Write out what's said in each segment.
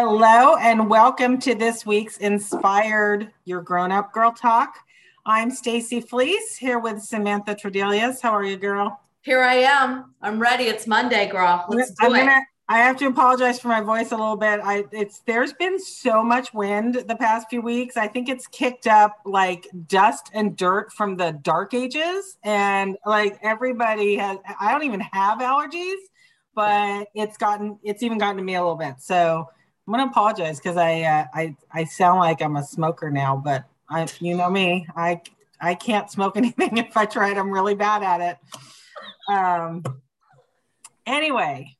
Hello, and welcome to this week's Inspired Your Grown Up Girl Talk. I'm Stacy Fleece here with Samantha Tredelius. How are you, girl? Here I am. I'm ready. It's Monday, girl. Let's do I'm it. Gonna, I have to apologize for my voice a little bit. I it's there's been so much wind the past few weeks. I think it's kicked up like dust and dirt from the dark ages, and like everybody has. I don't even have allergies, but it's gotten it's even gotten to me a little bit. So I'm gonna apologize because I uh, I I sound like I'm a smoker now, but I you know me, I I can't smoke anything if I try it. I'm really bad at it. Um. Anyway,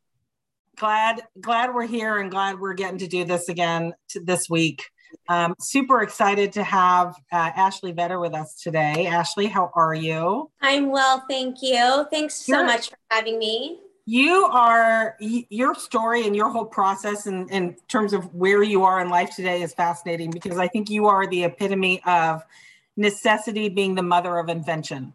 glad glad we're here and glad we're getting to do this again to this week. Um, super excited to have uh, Ashley Vedder with us today. Ashley, how are you? I'm well, thank you. Thanks so much for having me you are your story and your whole process in, in terms of where you are in life today is fascinating because i think you are the epitome of necessity being the mother of invention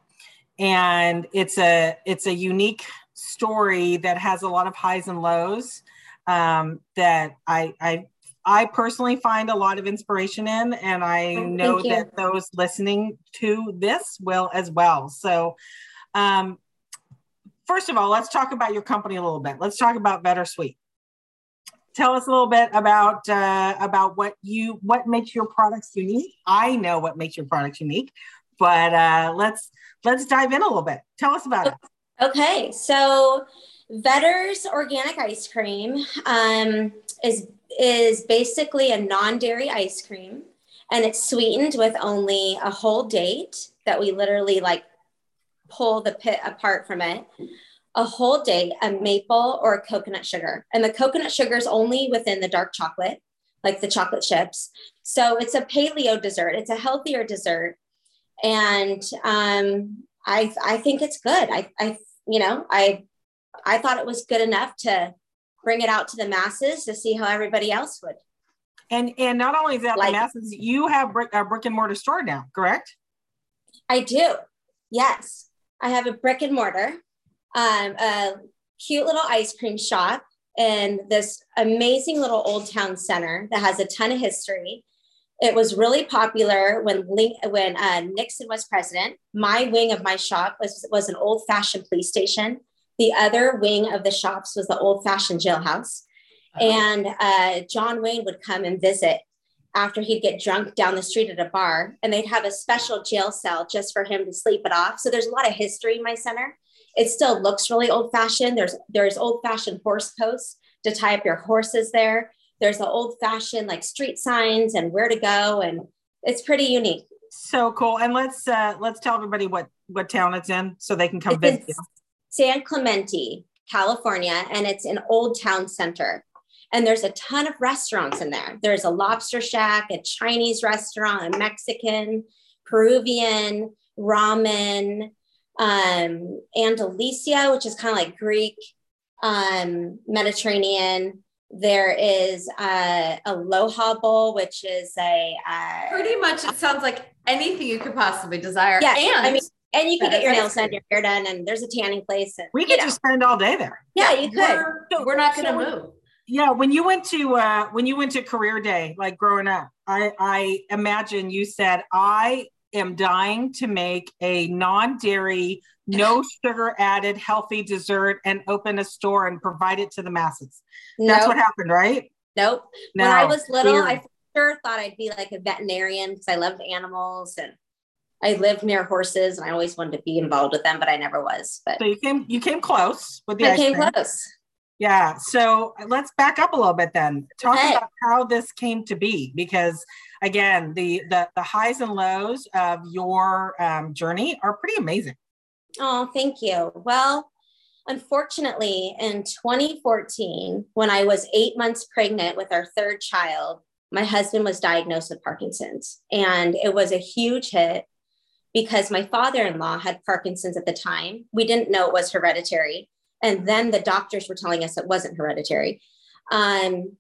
and it's a it's a unique story that has a lot of highs and lows um, that I, I I personally find a lot of inspiration in, and I oh, know that those listening to this will as well. So, um, first of all, let's talk about your company a little bit. Let's talk about Vedder Sweet. Tell us a little bit about uh, about what you what makes your products unique. I know what makes your products unique, but uh, let's let's dive in a little bit. Tell us about it. Okay, so Vedder's organic ice cream um, is is basically a non-dairy ice cream, and it's sweetened with only a whole date that we literally like pull the pit apart from it a whole date a maple or a coconut sugar. And the coconut sugar is only within the dark chocolate like the chocolate chips. So it's a paleo dessert. It's a healthier dessert. And um, I, I think it's good. I, I you know i i thought it was good enough to bring it out to the masses to see how everybody else would. And and not only that like, the masses you have brick, a brick and mortar store now correct? I do. Yes I have a brick and mortar, um, a cute little ice cream shop, and this amazing little old town center that has a ton of history. It was really popular when Link, when uh, Nixon was president. My wing of my shop was was an old fashioned police station. The other wing of the shops was the old fashioned jailhouse. Uh-huh. And uh, John Wayne would come and visit after he'd get drunk down the street at a bar and they'd have a special jail cell just for him to sleep it off. So there's a lot of history in my center. It still looks really old fashioned there's there's old fashioned horse posts to tie up your horses there. There's the old fashioned like street signs and where to go and it's pretty unique. So cool. And let's uh let's tell everybody what what town it's in so they can come it's visit you. San clemente california and it's an old town center and there's a ton of restaurants in there. There's a lobster shack, a Chinese restaurant, a Mexican, Peruvian, ramen, um, Andalusia, which is kind of like Greek, um, Mediterranean. There is a Aloha Bowl, which is a uh, pretty much. It sounds like anything you could possibly desire. Yeah, and I mean, and you can get your nails done, your hair done, and there's a tanning place. And, we could just spend all day there. Yeah, you could. We're, we're not going to so, move yeah when you went to uh when you went to career day like growing up i i imagine you said i am dying to make a non-dairy no sugar added healthy dessert and open a store and provide it to the masses that's what happened right nope no. when i was little Weird. i sure thought i'd be like a veterinarian because i loved animals and I lived near horses and I always wanted to be involved with them, but I never was. But so you came you came close with the I came cream. close. Yeah. So let's back up a little bit then. Talk okay. about how this came to be, because again, the the, the highs and lows of your um, journey are pretty amazing. Oh, thank you. Well, unfortunately, in 2014, when I was eight months pregnant with our third child, my husband was diagnosed with Parkinson's, and it was a huge hit because my father-in-law had Parkinson's at the time. We didn't know it was hereditary and then the doctors were telling us it wasn't hereditary. Um,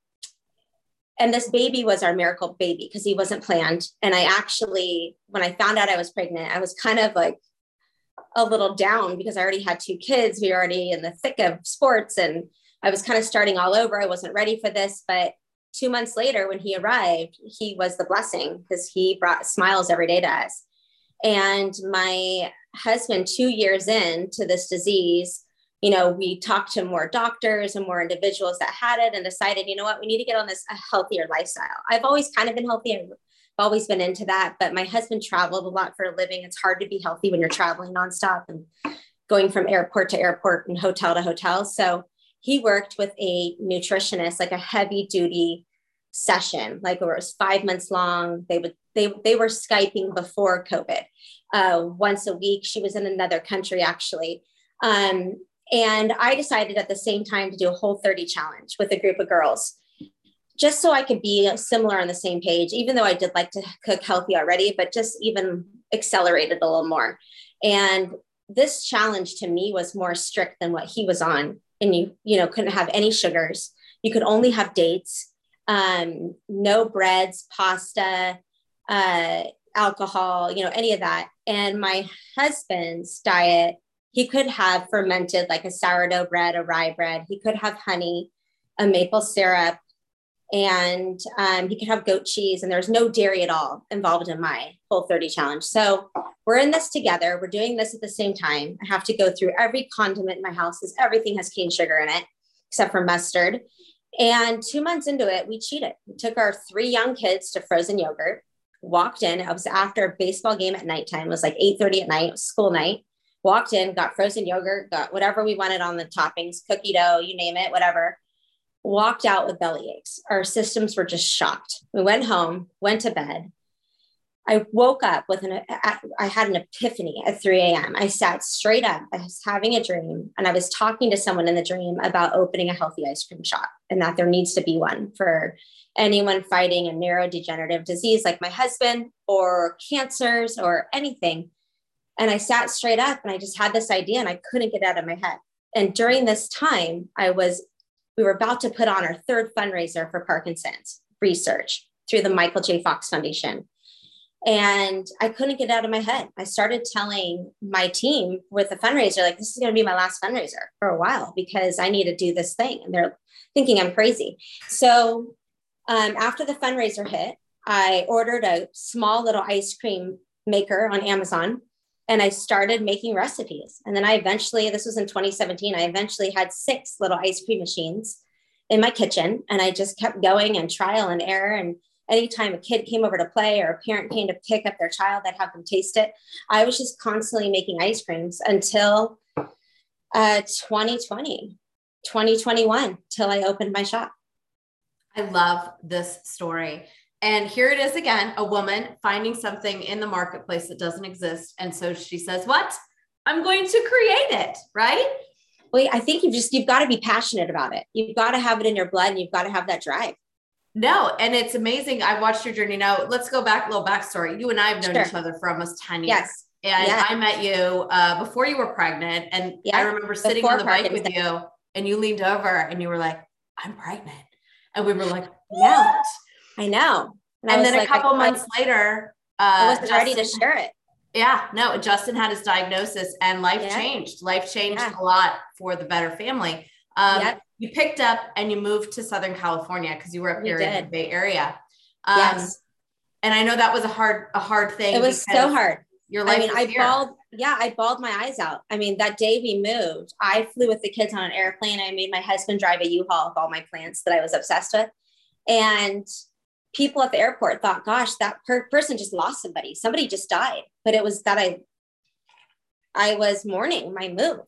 and this baby was our miracle baby because he wasn't planned. And I actually, when I found out I was pregnant, I was kind of like a little down because I already had two kids. We were already in the thick of sports and I was kind of starting all over. I wasn't ready for this, but two months later, when he arrived, he was the blessing because he brought smiles every day to us. And my husband, two years into this disease, you know, we talked to more doctors and more individuals that had it and decided, you know what, we need to get on this a healthier lifestyle. I've always kind of been healthy. I've always been into that, but my husband traveled a lot for a living. It's hard to be healthy when you're traveling nonstop and going from airport to airport and hotel to hotel. So he worked with a nutritionist, like a heavy duty session, like it was five months long. They would they they were skyping before COVID, uh, once a week. She was in another country actually, um, and I decided at the same time to do a whole 30 challenge with a group of girls, just so I could be similar on the same page. Even though I did like to cook healthy already, but just even accelerated a little more. And this challenge to me was more strict than what he was on and you you know couldn't have any sugars you could only have dates um, no breads pasta uh, alcohol you know any of that and my husband's diet he could have fermented like a sourdough bread a rye bread. He could have honey a maple syrup and um, he could have goat cheese and there's no dairy at all involved in my whole 30 challenge. So we're in this together. We're doing this at the same time. I have to go through every condiment in my house because everything has cane sugar in it except for mustard. And two months into it we cheated. We took our three young kids to frozen yogurt walked in. It was after a baseball game at nighttime. It was like 8 30 at night school night walked in got frozen yogurt got whatever we wanted on the toppings cookie dough you name it whatever walked out with belly aches. Our systems were just shocked. We went home, went to bed. I woke up with an, I had an epiphany at 3 a.m. I sat straight up. I was having a dream and I was talking to someone in the dream about opening a healthy ice cream shop and that there needs to be one for anyone fighting a neurodegenerative disease like my husband or cancers or anything. And I sat straight up and I just had this idea and I couldn't get out of my head. And during this time, I was we were about to put on our third fundraiser for Parkinson's research through the Michael J. Fox Foundation. And I couldn't get out of my head. I started telling my team with the fundraiser, like, this is going to be my last fundraiser for a while because I need to do this thing. And they're thinking I'm crazy. So um, after the fundraiser hit, I ordered a small little ice cream maker on Amazon and I started making recipes. And then I eventually, this was in 2017, I eventually had six little ice cream machines in my kitchen. And I just kept going and trial and error. And anytime a kid came over to play or a parent came to pick up their child, I'd have them taste it. I was just constantly making ice creams until uh, 2020, 2021, till I opened my shop. I love this story. And here it is again a woman finding something in the marketplace that doesn't exist. And so she says, What? I'm going to create it, right? Well, I think you've just, you've got to be passionate about it. You've got to have it in your blood and you've got to have that drive. No, and it's amazing. I watched your journey. Now, let's go back a little backstory. You and I have known sure. each other for almost 10 years. Yes. And yes. I met you uh, before you were pregnant. And I remember sitting before on the bike with you and you leaned over and you were like, I'm pregnant. And we were like, what? I know. And, and then a like, couple months later, uh, I wasn't Justin, ready to share it. Yeah, no, Justin had his diagnosis and life yeah. changed. Life changed yeah. a lot for the better family. Um, yep. You picked up and you moved to Southern California because you were up here in the Bay Area. Um, yes. And I know that was a hard, a hard thing. It was so hard. Your life. I mean, I here. bawled. Yeah, I bawled my eyes out. I mean, that day we moved, I flew with the kids on an airplane. I made my husband drive a U-Haul with all my plants that I was obsessed with, and people at the airport thought, gosh, that per- person just lost somebody. Somebody just died. But it was that I I was mourning my move.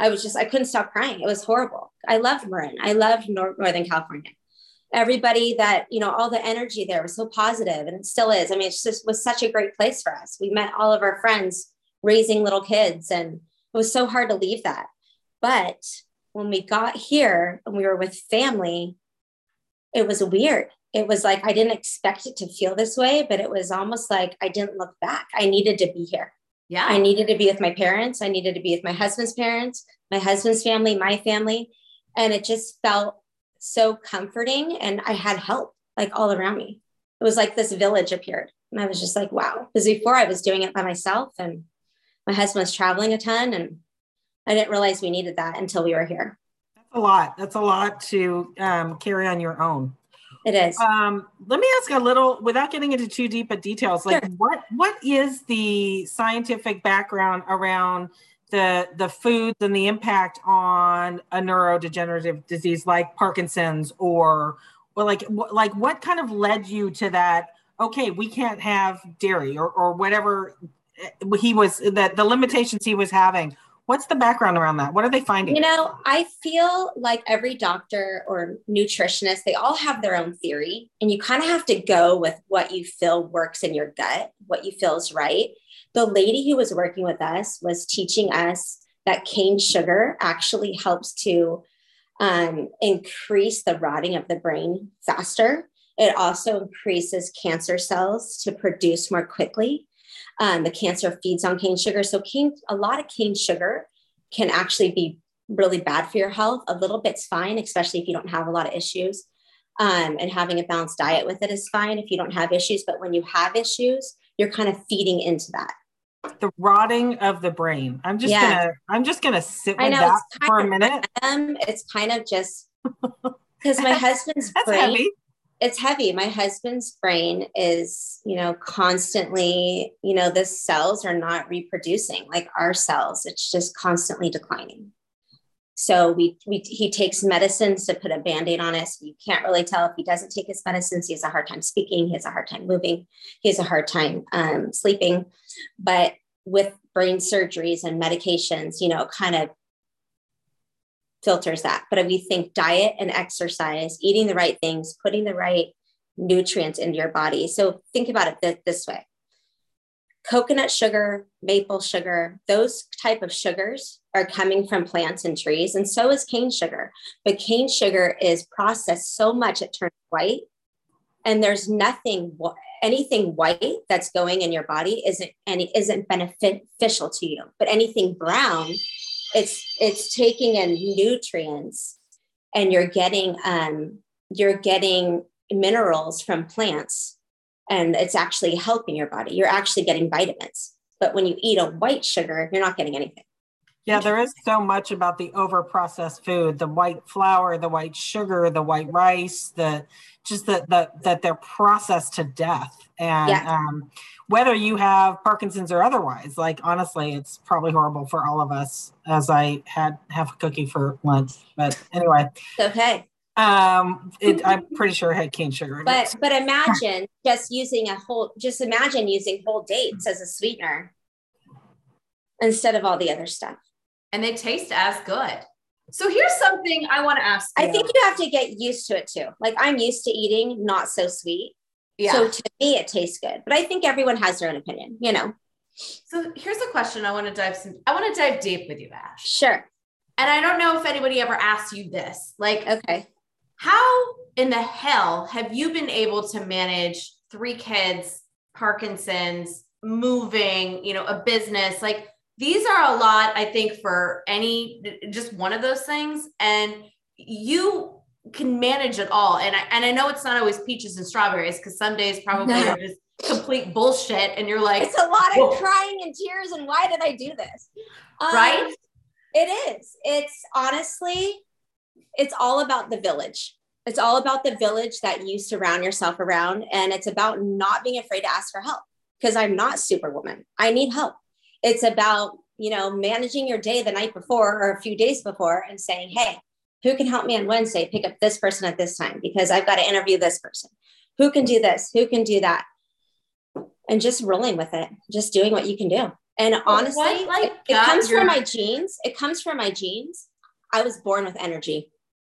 I was just I couldn't stop crying. It was horrible. I loved Marin. I loved Nor- Northern California. Everybody that, you know, all the energy there was so positive and it still is. I mean, it just was such a great place for us. We met all of our friends raising little kids and it was so hard to leave that. But when we got here and we were with family, it was weird it was like I didn't expect it to feel this way, but it was almost like I didn't look back. I needed to be here. Yeah. I needed to be with my parents. I needed to be with my husband's parents, my husband's family, my family. And it just felt so comforting. And I had help like all around me. It was like this village appeared. And I was just like, wow. Because before I was doing it by myself and my husband was traveling a ton. And I didn't realize we needed that until we were here. That's a lot. That's a lot to um, carry on your own. It is. Um, let me ask a little, without getting into too deep of details, like sure. what what is the scientific background around the the foods and the impact on a neurodegenerative disease like Parkinson's or or like like what kind of led you to that? Okay, we can't have dairy or or whatever eh, he was that the limitations he was having What's the background around that? What are they finding? You know, I feel like every doctor or nutritionist, they all have their own theory, and you kind of have to go with what you feel works in your gut, what you feel is right. The lady who was working with us was teaching us that cane sugar actually helps to um, increase the rotting of the brain faster. It also increases cancer cells to produce more quickly. Um, the cancer feeds on cane sugar. So cane, a lot of cane sugar can actually be really bad for your health. A little bit's fine, especially if you don't have a lot of issues. Um, and having a balanced diet with it is fine if you don't have issues. But when you have issues, you're kind of feeding into that. The rotting of the brain. I'm just yeah. gonna. I'm just gonna sit with know, that for a minute. Um, it's kind of just because my husband's brain. Heavy it's heavy. My husband's brain is, you know, constantly, you know, the cells are not reproducing like our cells. It's just constantly declining. So we, we he takes medicines to put a band-aid on it. You can't really tell if he doesn't take his medicines. He has a hard time speaking, he has a hard time moving, he has a hard time um, sleeping. But with brain surgeries and medications, you know, kind of filters that. But if we think diet and exercise, eating the right things, putting the right nutrients into your body. So think about it th- this way. Coconut sugar, maple sugar, those type of sugars are coming from plants and trees, and so is cane sugar. But cane sugar is processed so much it turns white, and there's nothing anything white that's going in your body isn't any isn't beneficial to you. But anything brown it's it's taking in nutrients and you're getting um, you're getting minerals from plants and it's actually helping your body. You're actually getting vitamins but when you eat a white sugar you're not getting anything. Yeah there is so much about the over processed food the white flour the white sugar the white rice the just that that that they're processed to death. And yeah. um, whether you have Parkinson's or otherwise. Like honestly, it's probably horrible for all of us. As I had half a cookie for lunch, but anyway, okay. Um, it, I'm pretty sure it had cane sugar. but but imagine just using a whole. Just imagine using whole dates as a sweetener instead of all the other stuff. And they taste as good. So here's something I want to ask you. I think you have to get used to it too. Like I'm used to eating not so sweet. Yeah. So to me, it tastes good, but I think everyone has their own opinion, you know? So here's a question I want to dive some, I want to dive deep with you, Ash. Sure. And I don't know if anybody ever asked you this. Like, okay. How in the hell have you been able to manage three kids, Parkinson's, moving, you know, a business? Like, these are a lot, I think, for any just one of those things. And you can manage it all. And I and I know it's not always peaches and strawberries because some days probably no. are just complete bullshit. And you're like, it's a lot of crying and tears. And why did I do this? Um, right? It is. It's honestly, it's all about the village. It's all about the village that you surround yourself around. And it's about not being afraid to ask for help because I'm not superwoman. I need help. It's about, you know, managing your day the night before or a few days before and saying, hey, who can help me on Wednesday pick up this person at this time because I've got to interview this person? Who can do this? Who can do that? And just rolling with it, just doing what you can do. And honestly, what, like, it, it comes from my genes. It comes from my genes. I was born with energy.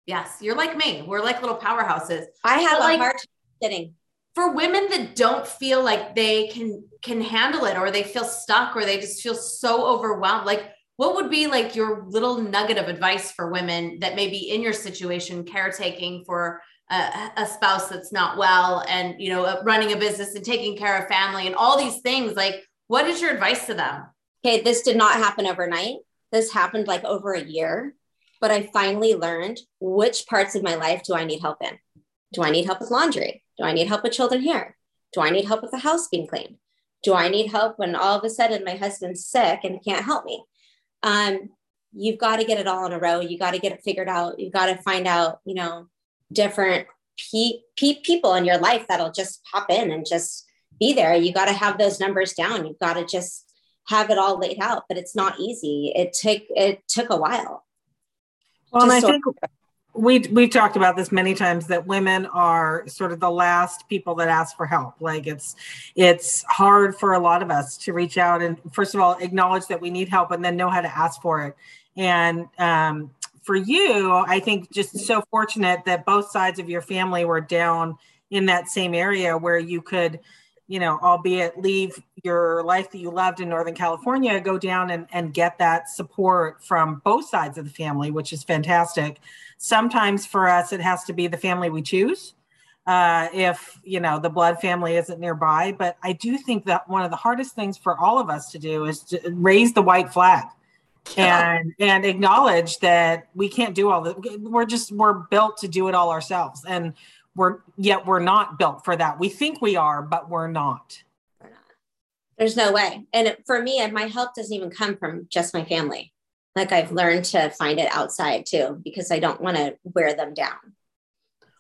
Yes, you're like me. We're like little powerhouses. I have but a like, hard time sitting. For women that don't feel like they can can handle it or they feel stuck or they just feel so overwhelmed, like what would be like your little nugget of advice for women that may be in your situation caretaking for a, a, spouse that's not well and you know uh, running a business and taking care of family and all these things like what is your advice to them? Okay this did not happen overnight. This happened like over a year but i finally learned which parts of my life do i need help in? Do i need help with laundry? Do i need help with children here do i need help with the house being cleaned? Do i need help when all of a sudden my husband's sick and can't help me um, you've got to get it all in a row. You got to get it figured out. You've got to find out, you know, different pe- pe- people in your life that'll just pop in and just be there. You got to have those numbers down. You've got to just have it all laid out, but it's not easy. It took it took a while. Well, and I think we we've talked about this many times that women are sort of the last people that ask for help. Like it's it's hard for a lot of us to reach out and first of all acknowledge that we need help and then know how to ask for it. And um, for you, I think just so fortunate that both sides of your family were down in that same area where you could you know, albeit leave your life that you loved in Northern California, go down and, and get that support from both sides of the family, which is fantastic. Sometimes for us, it has to be the family we choose. Uh, if you know the blood family isn't nearby, but I do think that one of the hardest things for all of us to do is to raise the white flag and and acknowledge that we can't do all that. We're just we're built to do it all ourselves, and we're yet we're not built for that. We think we are, but we're not. We're not. There's no way. And for me, and my help doesn't even come from just my family. Like I've learned to find it outside too, because I don't want to wear them down.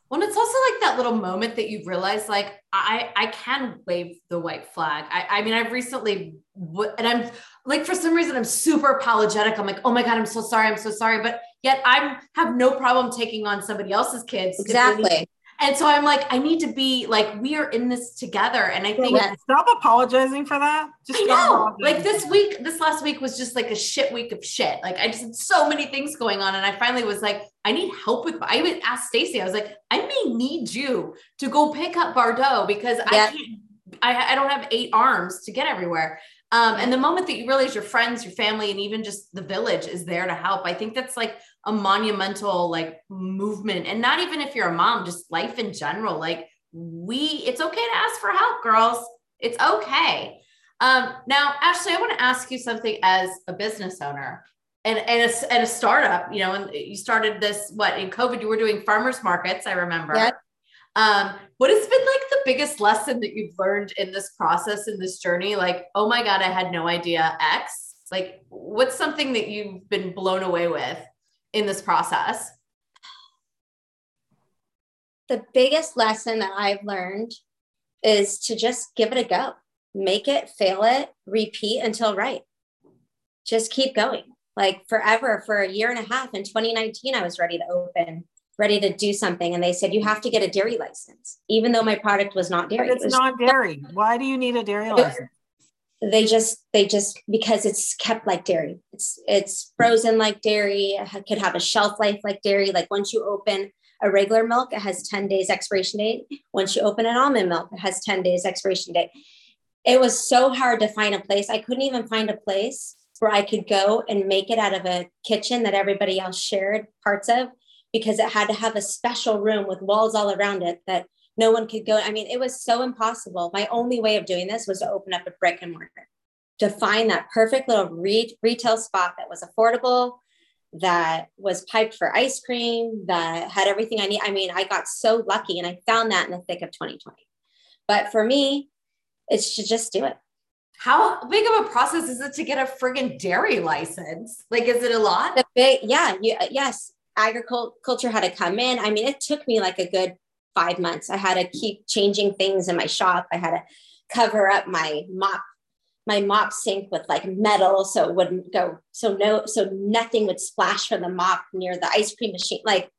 Well, it's also like that little moment that you realize, like, I I can wave the white flag. I, I mean, I've recently, and I'm like, for some reason, I'm super apologetic. I'm like, oh my god, I'm so sorry, I'm so sorry, but yet I'm have no problem taking on somebody else's kids. Exactly. And so I'm like, I need to be like, we are in this together. And I think stop apologizing for that. Just I know. Like this week, this last week was just like a shit week of shit. Like I just had so many things going on. And I finally was like, I need help with I would ask Stacy, I was like, I may need you to go pick up Bardot because I can't I, I don't have eight arms to get everywhere. Um, and the moment that you realize your friends, your family, and even just the village is there to help, I think that's like a monumental like movement. And not even if you're a mom, just life in general. Like we, it's okay to ask for help, girls. It's okay. Um, now, Ashley, I want to ask you something as a business owner and, and, a, and a startup, you know, and you started this, what in COVID, you were doing farmers markets. I remember. Um, what has been like the biggest lesson that you've learned in this process, in this journey? Like, oh my God, I had no idea X. Like, what's something that you've been blown away with in this process? The biggest lesson that I've learned is to just give it a go, make it, fail it, repeat until right. Just keep going. Like forever, for a year and a half in 2019, I was ready to open ready to do something and they said you have to get a dairy license even though my product was not dairy. But it's it not dairy. Why do you need a dairy license? They just they just because it's kept like dairy. It's it's frozen like dairy. It could have a shelf life like dairy. Like once you open a regular milk it has 10 days expiration date. Once you open an almond milk it has 10 days expiration date. It was so hard to find a place. I couldn't even find a place where i could go and make it out of a kitchen that everybody else shared parts of because it had to have a special room with walls all around it that no one could go. I mean, it was so impossible. My only way of doing this was to open up a brick and mortar, to find that perfect little re- retail spot that was affordable, that was piped for ice cream, that had everything I need. I mean, I got so lucky and I found that in the thick of 2020. But for me, it's to just do it. How big of a process is it to get a friggin' dairy license? Like, is it a lot? The big, yeah, you, yes agriculture had to come in. I mean, it took me like a good five months. I had to keep changing things in my shop. I had to cover up my mop, my mop sink with like metal so it wouldn't go, so no, so nothing would splash from the mop near the ice cream machine. Like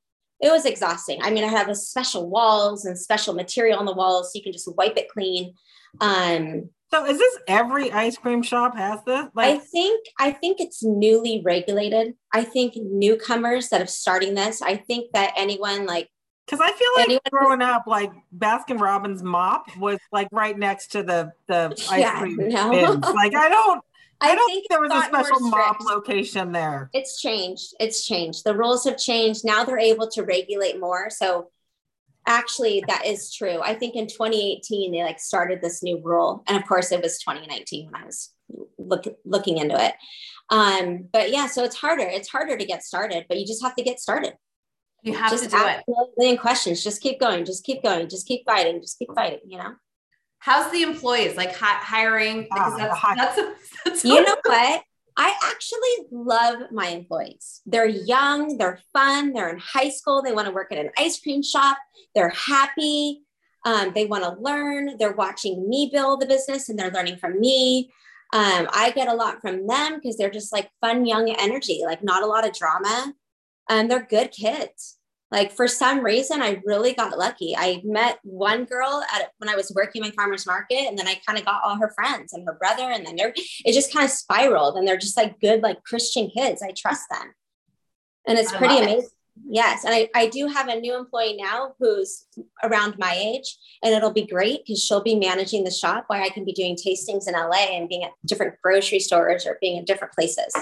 it was exhausting. I mean, I have a special walls and special material on the walls so you can just wipe it clean. Um, so is this every ice cream shop has this? Like- I think I think it's newly regulated. I think newcomers that are starting this. I think that anyone like because I feel like anyone growing up, like Baskin Robbins mop was like right next to the the ice yeah, cream no. bins. Like I don't. I, I don't think, think there was a special mop location there. It's changed. It's changed. The rules have changed. Now they're able to regulate more. So actually that is true. I think in 2018 they like started this new rule and of course it was 2019 when i was look, looking into it. Um but yeah so it's harder. It's harder to get started but you just have to get started. You have just to do it. million questions. Just keep going. Just keep going. Just keep fighting. Just keep fighting you know? How's the employees? Like hi- hiring? Because that's, that's, that's you know what I actually love my employees. They're young, they're fun, they're in high school, they want to work at an ice cream shop, they're happy, um, they want to learn, they're watching me build the business and they're learning from me. Um, I get a lot from them because they're just like fun, young energy, like not a lot of drama. And they're good kids. Like for some reason, I really got lucky. I met one girl at when I was working my farmers market, and then I kind of got all her friends and her brother, and then they're it just kind of spiraled, and they're just like good, like Christian kids. I trust them, and it's pretty amazing. It. Yes, and I, I do have a new employee now who's around my age, and it'll be great because she'll be managing the shop while I can be doing tastings in LA and being at different grocery stores or being in different places.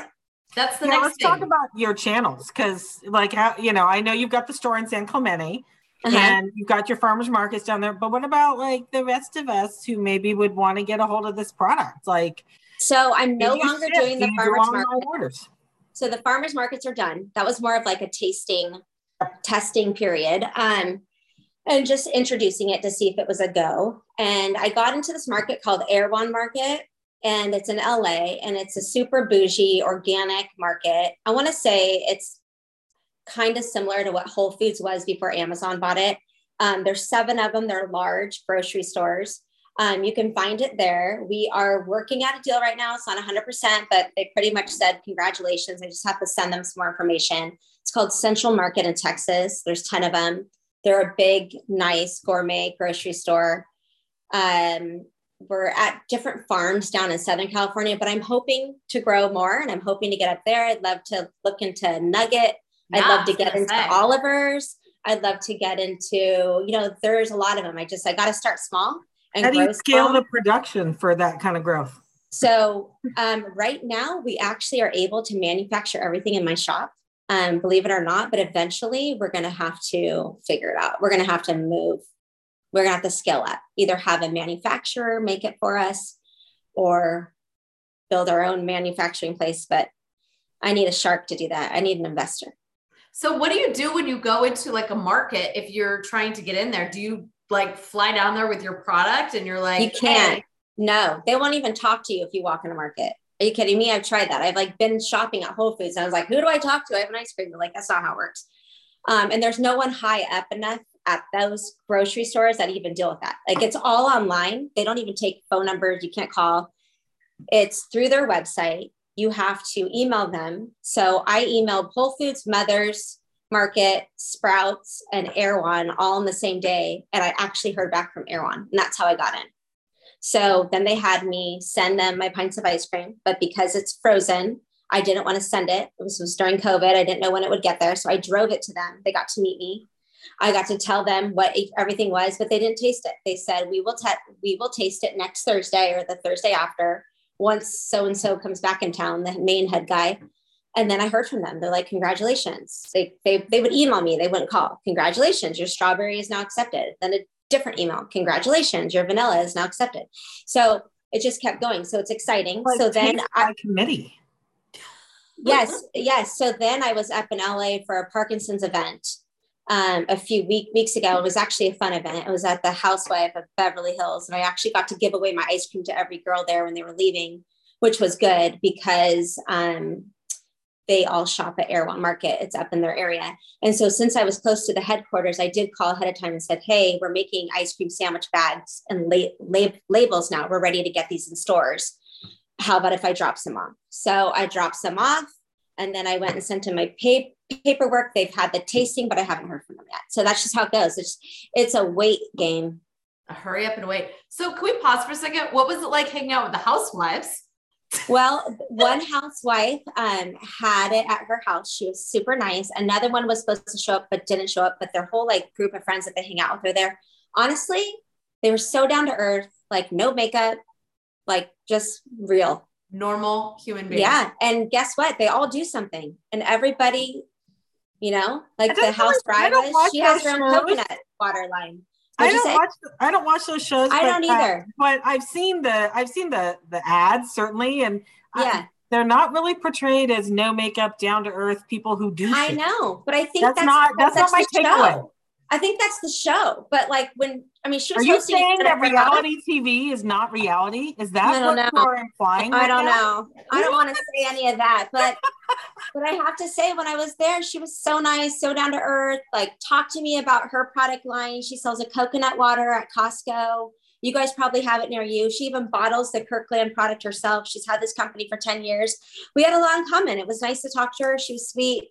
That's the yeah, next let's thing. talk about your channels because like how you know i know you've got the store in san clemente uh-huh. and you've got your farmers markets down there but what about like the rest of us who maybe would want to get a hold of this product like so i'm no longer ship? doing the farmers market orders? so the farmers markets are done that was more of like a tasting testing period um and just introducing it to see if it was a go and i got into this market called erewhon market and it's in LA and it's a super bougie organic market. I want to say it's kind of similar to what Whole Foods was before Amazon bought it. Um, there's seven of them, they're large grocery stores. Um, you can find it there. We are working at a deal right now. It's not 100%, but they pretty much said, Congratulations. I just have to send them some more information. It's called Central Market in Texas. There's 10 of them. They're a big, nice gourmet grocery store. Um, we're at different farms down in Southern California, but I'm hoping to grow more and I'm hoping to get up there. I'd love to look into Nugget. Yeah, I'd love to get into say. Oliver's. I'd love to get into, you know, there's a lot of them. I just, I got to start small and How do you scale small. the production for that kind of growth? So um, right now, we actually are able to manufacture everything in my shop. Um, believe it or not, but eventually we're going to have to figure it out. We're going to have to move we're going to have to scale up, either have a manufacturer make it for us or build our own manufacturing place. But I need a shark to do that. I need an investor. So, what do you do when you go into like a market if you're trying to get in there? Do you like fly down there with your product and you're like, you can't. Hey. No, they won't even talk to you if you walk in a market. Are you kidding me? I've tried that. I've like been shopping at Whole Foods and I was like, who do I talk to? I have an ice cream. They're like, that's not how it works. Um, and there's no one high up enough at those grocery stores that even deal with that. Like it's all online. They don't even take phone numbers. You can't call. It's through their website. You have to email them. So I emailed Whole Foods, Mothers Market, Sprouts, and Erewhon all in the same day. And I actually heard back from Erewhon. And that's how I got in. So then they had me send them my pints of ice cream. But because it's frozen, I didn't want to send it. Was, was during COVID. I didn't know when it would get there. So I drove it to them. They got to meet me I got to tell them what everything was, but they didn't taste it. They said we will te- we will taste it next Thursday or the Thursday after once so and so comes back in town, the main head guy. And then I heard from them. They're like, congratulations. They, they, they would email me. They wouldn't call. Congratulations. Your strawberry is now accepted. Then a different email. Congratulations. Your vanilla is now accepted. So it just kept going. So it's exciting. so then I committee. Yes. Yes. So then I was up in LA for a Parkinson's event um, a few week, weeks ago. It was actually a fun event. It was at the Housewife of Beverly Hills, and I actually got to give away my ice cream to every girl there when they were leaving, which was good because um, they all shop at Erewhon Market. It's up in their area. And so, since I was close to the headquarters, I did call ahead of time and said, Hey, we're making ice cream sandwich bags and la- lab- labels now. We're ready to get these in stores. How about if I drop some off? So, I dropped some off. And then I went and sent them my pay- paperwork. They've had the tasting, but I haven't heard from them yet. So that's just how it goes. It's it's a wait game. A hurry up and wait. So can we pause for a second? What was it like hanging out with the housewives? well, one housewife um, had it at her house. She was super nice. Another one was supposed to show up but didn't show up. But their whole like group of friends that they hang out with are there. Honestly, they were so down to earth, like no makeup, like just real normal human beings. Yeah. And guess what? They all do something. And everybody, you know, like the house bride she has her own coconut water line. I don't watch. I don't watch those shows. I but, don't either. Uh, but I've seen the I've seen the the ads certainly, and yeah, I, they're not really portrayed as no makeup, down to earth people who do. I know, but I think that's, that's not that's, that's not my takeaway. I think that's the show. But like when I mean, she was. Are you saying that reality TV is not reality? Is that what know. you're implying? I don't know. I don't want to say any of that, but but I have to say, when I was there, she was so nice, so down to earth. Like, talk to me about her product line. She sells a coconut water at Costco. You guys probably have it near you. She even bottles the Kirkland product herself. She's had this company for 10 years. We had a long comment. It was nice to talk to her. She was sweet.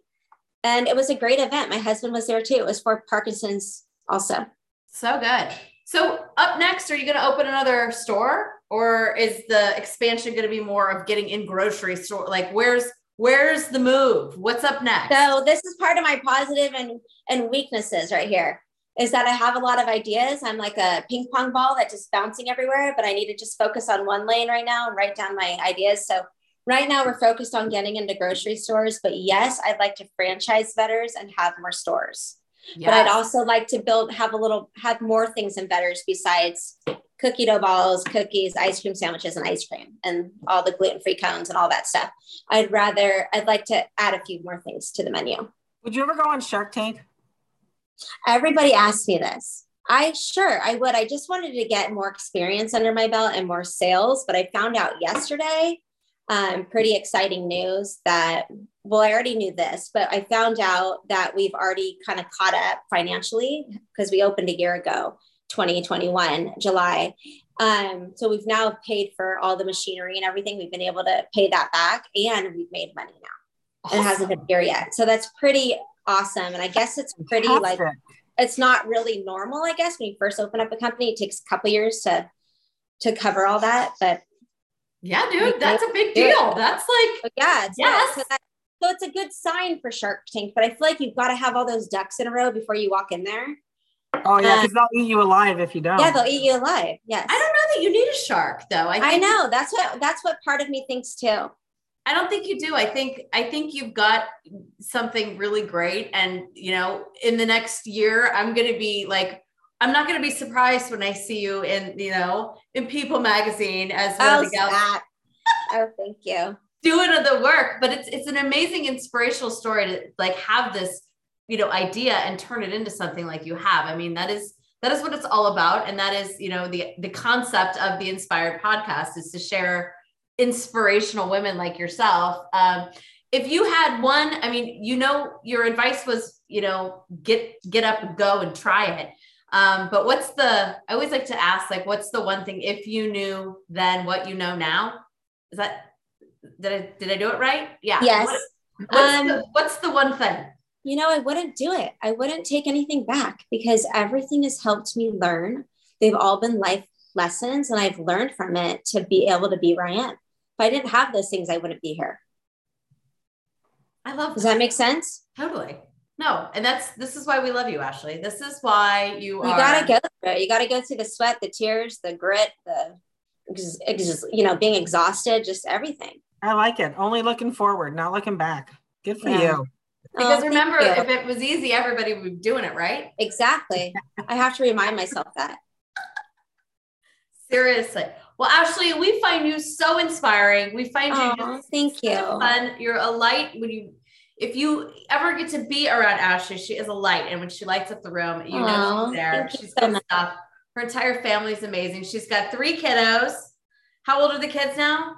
And it was a great event. My husband was there too. It was for Parkinson's also. So good. So up next, are you going to open another store or is the expansion going to be more of getting in grocery store? Like where's, where's the move? What's up next? So this is part of my positive and, and weaknesses right here is that I have a lot of ideas. I'm like a ping pong ball that just bouncing everywhere, but I need to just focus on one lane right now and write down my ideas. So right now we're focused on getting into grocery stores, but yes, I'd like to franchise Vedders and have more stores. Yes. But I'd also like to build, have a little, have more things in Vedders besides cookie dough balls, cookies, ice cream sandwiches, and ice cream, and all the gluten free cones and all that stuff. I'd rather, I'd like to add a few more things to the menu. Would you ever go on Shark Tank? Everybody asks me this. I sure I would. I just wanted to get more experience under my belt and more sales, but I found out yesterday um, pretty exciting news that well i already knew this but i found out that we've already kind of caught up financially because we opened a year ago 2021 july. Um, so we've now paid for all the machinery and everything. We've been able to pay that back and we've made money now. Awesome. it hasn't been here yet. So that's pretty awesome. And i guess it's pretty Fantastic. like it's not really normal i guess when you first open up a company. It takes a couple years to to cover all that but yeah, dude, that's a big deal. That's like, but yeah, it's yes. So, that, so it's a good sign for Shark Tank, but I feel like you've got to have all those ducks in a row before you walk in there. Oh yeah, because um, they'll eat you alive if you don't. Yeah, they'll eat you alive. Yes. I don't know that you need a shark though. I, I know that's what that's what part of me thinks too. I don't think you do. I think I think you've got something really great, and you know, in the next year, I'm going to be like I'm not going to be surprised when I see you in, you know, in People Magazine as one oh, of the gals. oh, thank you. Doing the work, but it's it's an amazing inspirational story to like have this, you know, idea and turn it into something like you have. I mean, that is that is what it's all about, and that is, you know, the the concept of the Inspired Podcast is to share inspirational women like yourself. Um, if you had one, I mean, you know, your advice was, you know, get get up and go and try it um, but what's the, I always like to ask, like, what's the one thing if you knew then what you know now? Is that, did I, did I do it right? Yeah. Yes. What, what's, um, the, what's the one thing? You know, I wouldn't do it. I wouldn't take anything back because everything has helped me learn. They've all been life lessons and I've learned from it to be able to be where I am. If I didn't have those things, I wouldn't be here. I love Does that, that make sense? Totally. No, and that's this is why we love you, Ashley. This is why you are. You gotta go through it. You gotta go through the sweat, the tears, the grit, the just you know being exhausted, just everything. I like it. Only looking forward, not looking back. Good for yeah. you. Because oh, remember, you. if it was easy, everybody would be doing it, right? Exactly. I have to remind myself that. Seriously. Well, Ashley, we find you so inspiring. We find you oh, thank you. fun. You're a light when you if you ever get to be around Ashley, she is a light. And when she lights up the room, you Aww, know she's there. She's so good stuff. Her entire family is amazing. She's got three kiddos. How old are the kids now?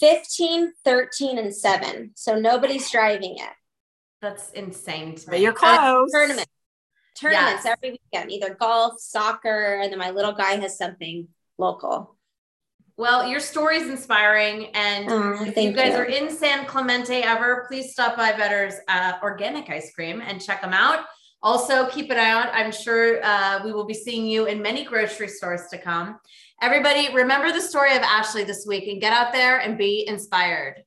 15, 13, and seven. So nobody's driving yet. That's insane to me. But you're close. Uh, tournament. Tournaments yes. every weekend, either golf, soccer, and then my little guy has something local. Well, your story is inspiring. And oh, if you guys you. are in San Clemente ever, please stop by Vedder's uh, Organic Ice Cream and check them out. Also, keep an eye out. I'm sure uh, we will be seeing you in many grocery stores to come. Everybody, remember the story of Ashley this week and get out there and be inspired.